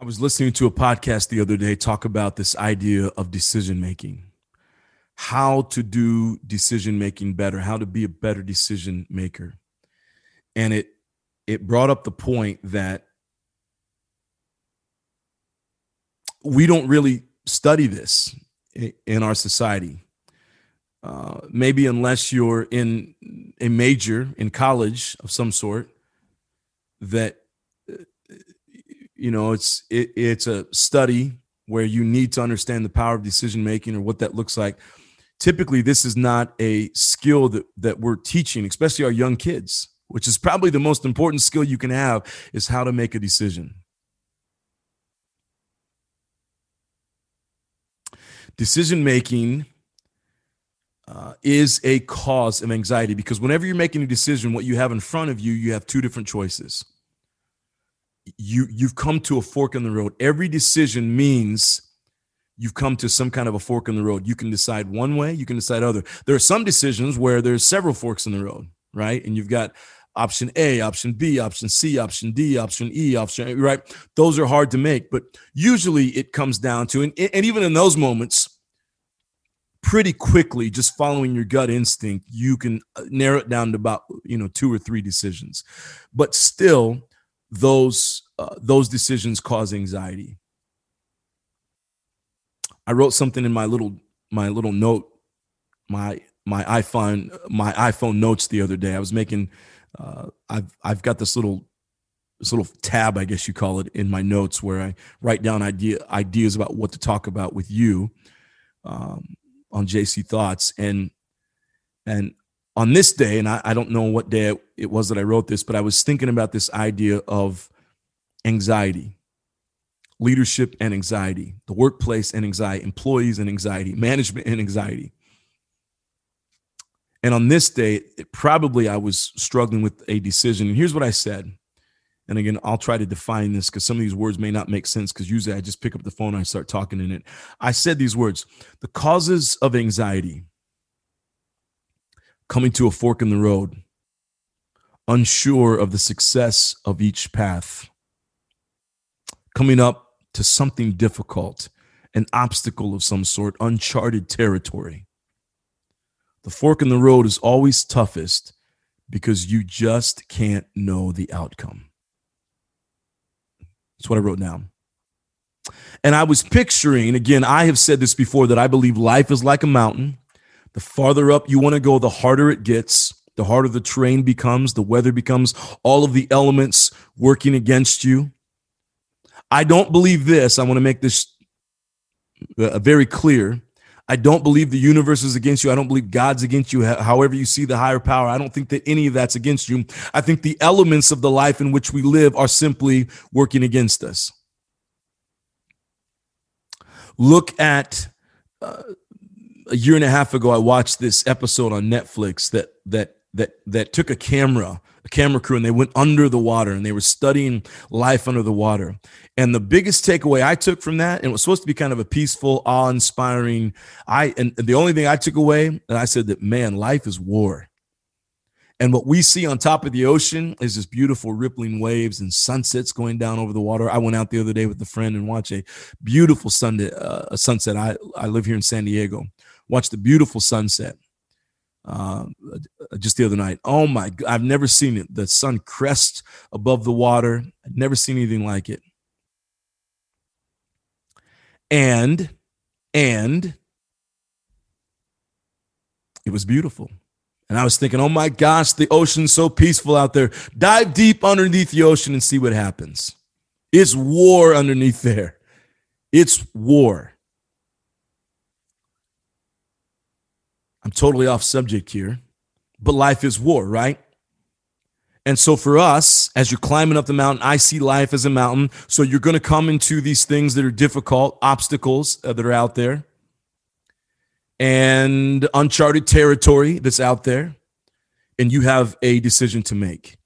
I was listening to a podcast the other day talk about this idea of decision making, how to do decision making better, how to be a better decision maker. And it it brought up the point that we don't really study this in our society. Uh, maybe unless you're in a major in college of some sort, that you know it's it, it's a study where you need to understand the power of decision making or what that looks like. Typically this is not a skill that that we're teaching especially our young kids which is probably the most important skill you can have is how to make a decision. Decision making uh, is a cause of anxiety because whenever you're making a decision what you have in front of you you have two different choices you you've come to a fork in the road. Every decision means you've come to some kind of a fork in the road. You can decide one way, you can decide other. There are some decisions where there's several forks in the road, right? And you've got option A, option B, option C, option D, option E, option A, right? Those are hard to make, but usually it comes down to, and, and even in those moments, pretty quickly, just following your gut instinct, you can uh, narrow it down to about, you know, two or three decisions. But still, those uh, those decisions cause anxiety. I wrote something in my little my little note my my iPhone my iPhone notes the other day. I was making uh, I've I've got this little this little tab I guess you call it in my notes where I write down idea ideas about what to talk about with you um, on JC Thoughts and and on this day, and I, I don't know what day it was that I wrote this, but I was thinking about this idea of anxiety, leadership and anxiety, the workplace and anxiety, employees and anxiety, management and anxiety. And on this day, probably I was struggling with a decision. And here's what I said. And again, I'll try to define this because some of these words may not make sense because usually I just pick up the phone and I start talking in it. I said these words the causes of anxiety coming to a fork in the road, unsure of the success of each path, coming up to something difficult, an obstacle of some sort, uncharted territory. The fork in the road is always toughest because you just can't know the outcome. That's what I wrote down. And I was picturing, again, I have said this before that I believe life is like a mountain the farther up you want to go, the harder it gets, the harder the terrain becomes, the weather becomes, all of the elements working against you. I don't believe this. I want to make this uh, very clear. I don't believe the universe is against you. I don't believe God's against you. However, you see the higher power, I don't think that any of that's against you. I think the elements of the life in which we live are simply working against us. Look at uh, a year and a half ago, I watched this episode on Netflix that that that that took a camera, a camera crew, and they went under the water and they were studying life under the water. And the biggest takeaway I took from that, and it was supposed to be kind of a peaceful, awe-inspiring. I and the only thing I took away, and I said that man, life is war. And what we see on top of the ocean is this beautiful rippling waves and sunsets going down over the water. I went out the other day with a friend and watched a beautiful sunset. Uh, a sunset. I I live here in San Diego watched the beautiful sunset uh, just the other night. Oh my! I've never seen it. The sun crest above the water. I've never seen anything like it. And and it was beautiful. And I was thinking, oh my gosh, the ocean's so peaceful out there. Dive deep underneath the ocean and see what happens. It's war underneath there. It's war. I'm totally off subject here, but life is war, right? And so for us, as you're climbing up the mountain, I see life as a mountain. So you're going to come into these things that are difficult, obstacles uh, that are out there, and uncharted territory that's out there, and you have a decision to make.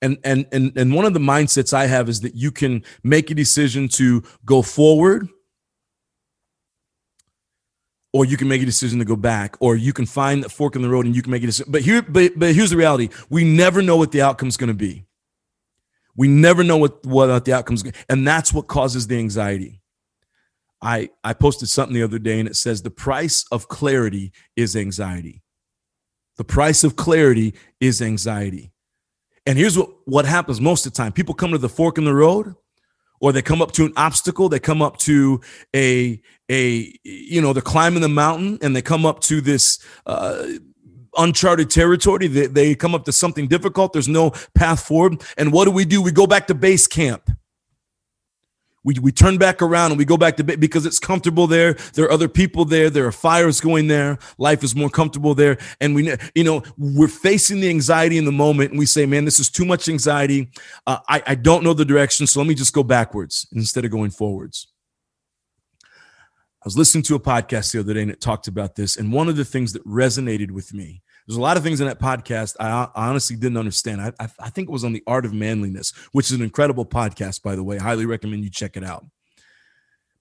And and and and one of the mindsets I have is that you can make a decision to go forward or you can make a decision to go back, or you can find the fork in the road and you can make a decision. But here, but, but here's the reality: we never know what the outcome is going to be. We never know what what the outcomes, and that's what causes the anxiety. I I posted something the other day, and it says the price of clarity is anxiety. The price of clarity is anxiety. And here's what, what happens most of the time people come to the fork in the road, or they come up to an obstacle, they come up to a, a you know, they're climbing the mountain and they come up to this uh, uncharted territory. They, they come up to something difficult. There's no path forward. And what do we do? We go back to base camp we, we turn back around and we go back to bed because it's comfortable there. There are other people there. There are fires going there. Life is more comfortable there. And we, you know, we're facing the anxiety in the moment and we say, man, this is too much anxiety. Uh, I, I don't know the direction. So let me just go backwards instead of going forwards. I was listening to a podcast the other day and it talked about this. And one of the things that resonated with me there's a lot of things in that podcast I, honestly didn't understand. I, I, I think it was on the art of manliness, which is an incredible podcast, by the way. I highly recommend you check it out.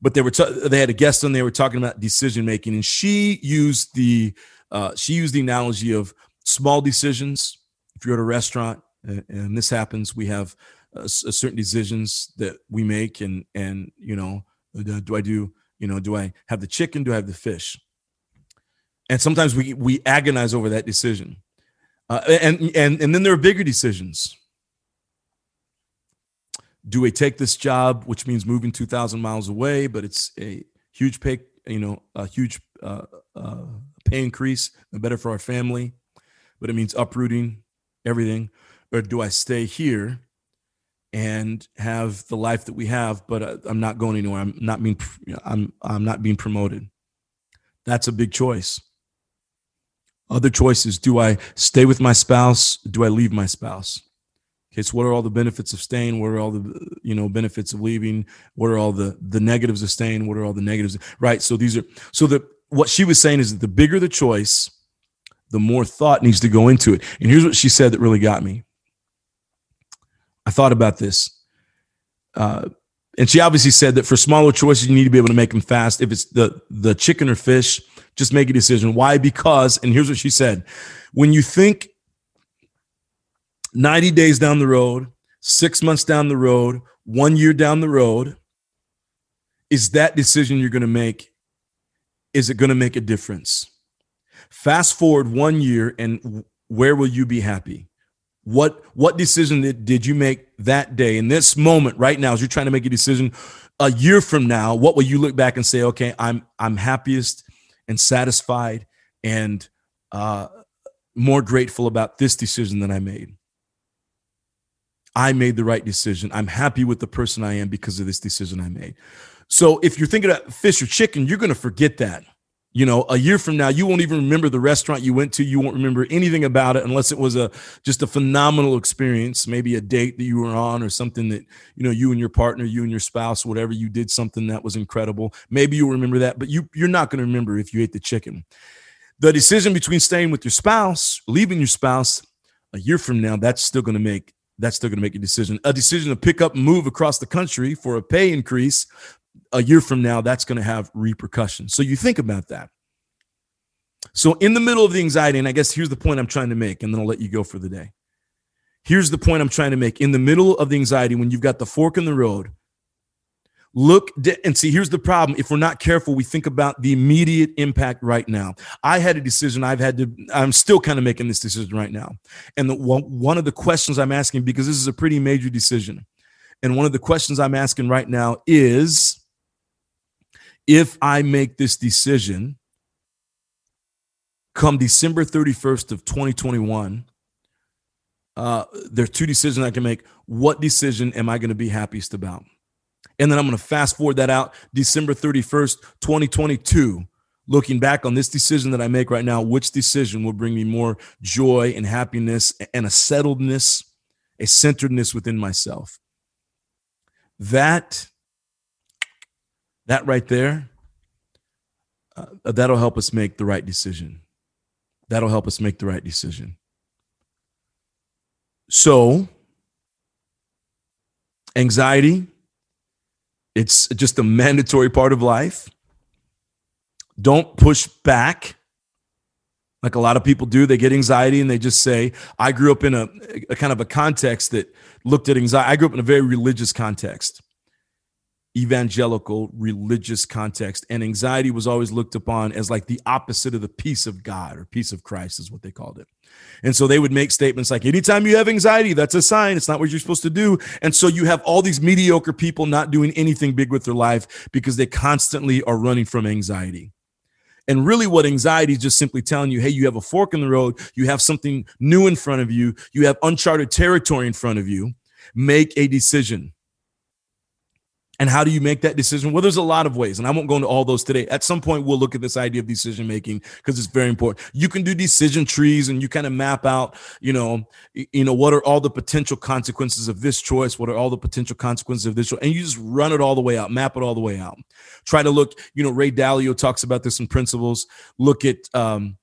But they were t- they had a guest on. They were talking about decision making, and she used the uh, she used the analogy of small decisions. If you're at a restaurant and, and this happens, we have uh, certain decisions that we make, and and you know, do I do you know do I have the chicken? Do I have the fish? And sometimes we we agonize over that decision. Uh, and and and then there are bigger decisions. Do we take this job which means moving 2000 miles away but it's a huge pay you know a huge uh, uh, pay increase better for our family but it means uprooting everything. Or do i stay here and have the life that we have but uh, i'm not going anywhere. I'm not being i'm i'm not being promoted. That's a big choice other choices do I stay with my spouse? Do I leave my spouse? Okay, so what are all the benefits of staying? What are all the you know benefits of leaving? What are all the the negatives of staying? What are all the negatives? Right. So these are so the what she was saying is that the bigger the choice, the more thought needs to go into it. And here's what she said that really got me. I thought about this. Uh, and she obviously said that for smaller choices, you need to be able to make them fast. If it's the the chicken or fish, just make a decision. Why? Because, and here's what she said when you think 90 days down the road, six months down the road, one year down the road, is that decision you're going to make? Is it going to make a difference? Fast forward one year, and where will you be happy? What what decision did, did you make that day in this moment right now as you're trying to make a decision a year from now? What will you look back and say, okay, I'm I'm happiest and satisfied and uh, more grateful about this decision that I made. I made the right decision. I'm happy with the person I am because of this decision I made. So if you're thinking about fish or chicken, you're going to forget that. You know, a year from now, you won't even remember the restaurant you went to. You won't remember anything about it unless it was a just a phenomenal experience, maybe a date that you were on or something that, you know, you and your partner, you and your spouse, whatever, you did something that was incredible. Maybe you'll remember that, but you you're not going to remember if you ate the chicken. The decision between staying with your spouse, leaving your spouse a year from now, that's still going to make that's still going to make a decision. A decision to pick up and move across the country for a pay increase a year from now, that's going to have repercussions. So you think about that. So, in the middle of the anxiety, and I guess here's the point I'm trying to make, and then I'll let you go for the day. Here's the point I'm trying to make. In the middle of the anxiety, when you've got the fork in the road, look and see. Here's the problem. If we're not careful, we think about the immediate impact right now. I had a decision. I've had to, I'm still kind of making this decision right now. And the, one of the questions I'm asking, because this is a pretty major decision, and one of the questions I'm asking right now is if I make this decision come December 31st of 2021, uh, there's two decisions I can make. What decision am I going to be happiest about? And then I'm going to fast forward that out December 31st, 2022. Looking back on this decision that I make right now, which decision will bring me more joy and happiness and a settledness, a centeredness within myself? That that right there, uh, that'll help us make the right decision. That'll help us make the right decision. So, anxiety, it's just a mandatory part of life. Don't push back. like a lot of people do. They get anxiety and they just say, I grew up in a, a kind of a context that looked at anxiety. I grew up in a very religious context, evangelical religious context. And anxiety was always looked upon as like the opposite of the peace of God or peace of Christ, is what they called it. And so they would make statements like, anytime you have anxiety, that's a sign. It's not what you're supposed to do. And so you have all these mediocre people not doing anything big with their life because they constantly are running from anxiety. And really, what anxiety is just simply telling you, hey, you have a fork in the road, you have something new in front of you, you have uncharted territory in front of you. Make a decision. And how do you make that decision? Well, there's a lot of ways, and I won't go into all those today. At some point, we'll look at this idea of decision making because it's very important. You can do decision trees, and you kind of map out, you know, you know, what are all the potential consequences of this choice? What are all the potential consequences of this choice? And you just run it all the way out, map it all the way out. Try to look, you know, Ray Dalio talks about this in principles. Look at um,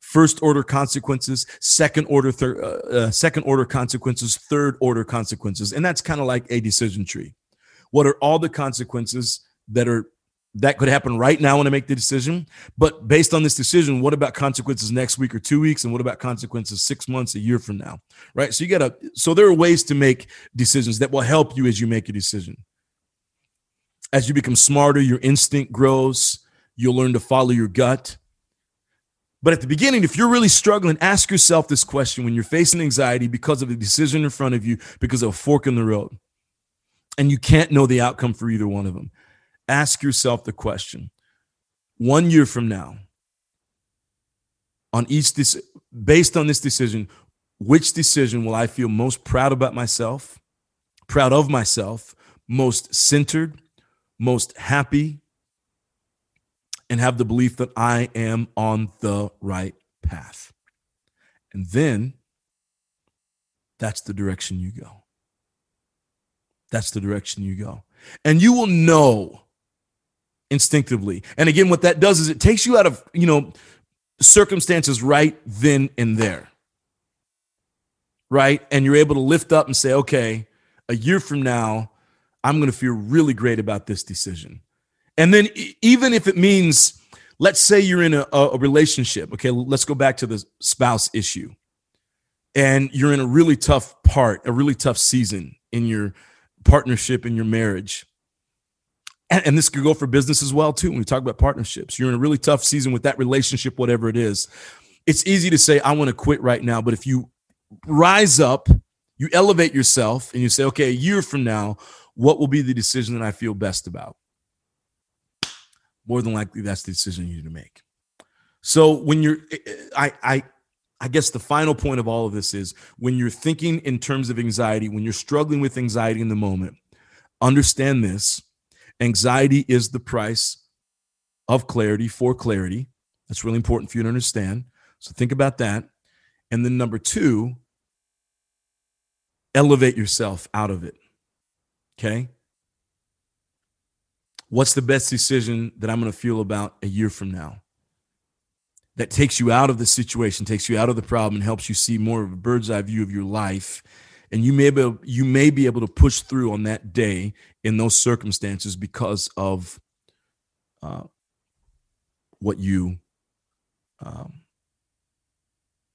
first order consequences, second order, third, uh, uh, second order consequences, third order consequences, and that's kind of like a decision tree. What are all the consequences that are that could happen right now when I make the decision? But based on this decision, what about consequences next week or two weeks? And what about consequences six months, a year from now? Right. So you got to, so there are ways to make decisions that will help you as you make a decision. As you become smarter, your instinct grows. You'll learn to follow your gut. But at the beginning, if you're really struggling, ask yourself this question when you're facing anxiety because of the decision in front of you, because of a fork in the road and you can't know the outcome for either one of them. Ask yourself the question one year from now, on each this based on this decision, which decision will I feel most proud about myself, proud of myself, most centered, most happy, and have the belief that I am on the right path? And then that's the direction you go that's the direction you go. And you will know instinctively. And again, what that does is it takes you out of, you know, circumstances right then and there. Right? And you're able to lift up and say, okay, a year from now, I'm going to feel really great about this decision. And then, even if it means, let's say you're in a, a relationship, okay, let's go back to the spouse issue. And you're in a really tough part, a really tough season in your partnership in your marriage. And, and, this could go for business as well, too. When we talk about partnerships, you're in a really tough season with that relationship, whatever it is. It's easy to say, I want to quit right now. But if you rise up, you elevate yourself, and you say, okay, a year from now, what will be the decision that I feel best about? More than likely, that's the decision you need to make. So when you're, I, I, I guess the final point of all of this is when you're thinking in terms of anxiety, when you're struggling with anxiety in the moment, understand this anxiety is the price of clarity for clarity. That's really important for you to understand. So think about that. And then number two, elevate yourself out of it. Okay. What's the best decision that I'm going to feel about a year from now? That takes you out of the situation, takes you out of the problem, and helps you see more of a bird's eye view of your life. And you may be you may be able to push through on that day in those circumstances because of uh, what you um,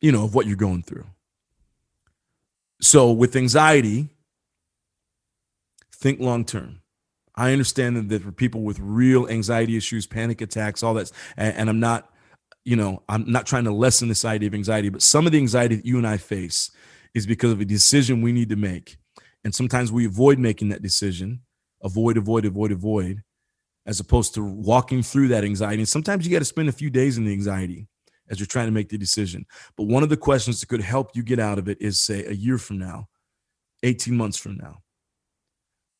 you know of what you're going through. So with anxiety, think long term. I understand that for people with real anxiety issues, panic attacks, all that, and, and I'm not you know, I'm not trying to lessen this idea of anxiety, but some of the anxiety that you and I face is because of a decision we need to make. And sometimes we avoid making that decision, avoid, avoid, avoid, avoid, as opposed to walking through that anxiety. And sometimes you got to spend a few days in the anxiety as you're trying to make the decision. But one of the questions that could help you get out of it is say, a year from now, 18 months from now,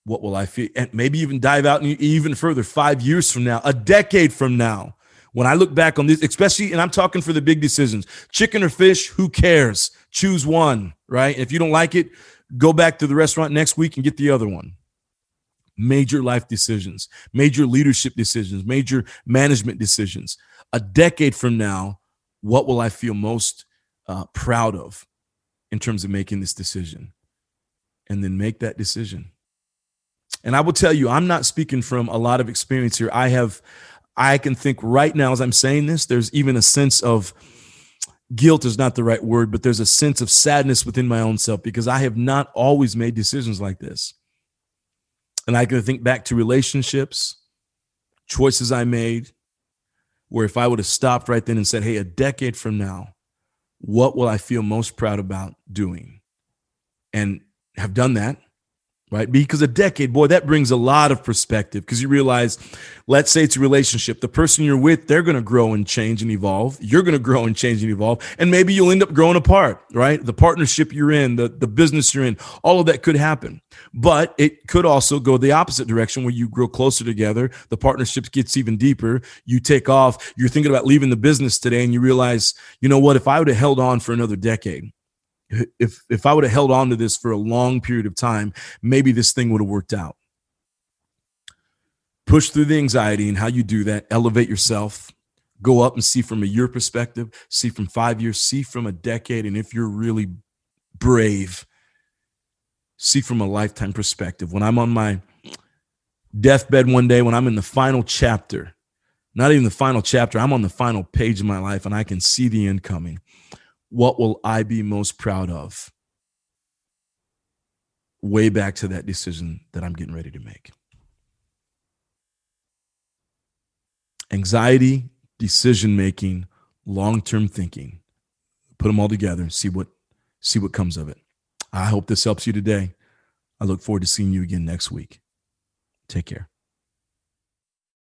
what will I feel? And maybe even dive out even further, five years from now, a decade from now when I look back on this, especially, and I'm talking for the big decisions chicken or fish, who cares? Choose one, right? If you don't like it, go back to the restaurant next week and get the other one. Major life decisions, major leadership decisions, major management decisions. A decade from now, what will I feel most uh, proud of in terms of making this decision? And then make that decision. And I will tell you, I'm not speaking from a lot of experience here. I have I can think right now as I'm saying this, there's even a sense of guilt is not the right word, but there's a sense of sadness within my own self because I have not always made decisions like this. And I can think back to relationships, choices I made, where if I would have stopped right then and said, hey, a decade from now, what will I feel most proud about doing? And have done that right? Because a decade, boy, that brings a lot of perspective because you realize, let's say it's a relationship. The person you're with, they're going to grow and change and evolve. You're going to grow and change and evolve. And maybe you'll end up growing apart, right? The partnership you're in, the, the business you're in, all of that could happen. But it could also go the opposite direction where you grow closer together. The partnership gets even deeper. You take off. You're thinking about leaving the business today and you realize, you know what? If I would have held on for another decade, if if I would have held on to this for a long period of time, maybe this thing would have worked out. Push through the anxiety and how you do that, elevate yourself, go up and see from a year perspective, see from five years, see from a decade. And if you're really brave, see from a lifetime perspective. When I'm on my deathbed one day, when I'm in the final chapter, not even the final chapter, I'm on the final page of my life and I can see the end coming what will I be most proud of? Way back to that decision that I'm getting ready to make. Anxiety, decision making, long term thinking. Put them all together and see what see what comes of it. I hope this helps you today. I look forward to seeing you again next week. Take care.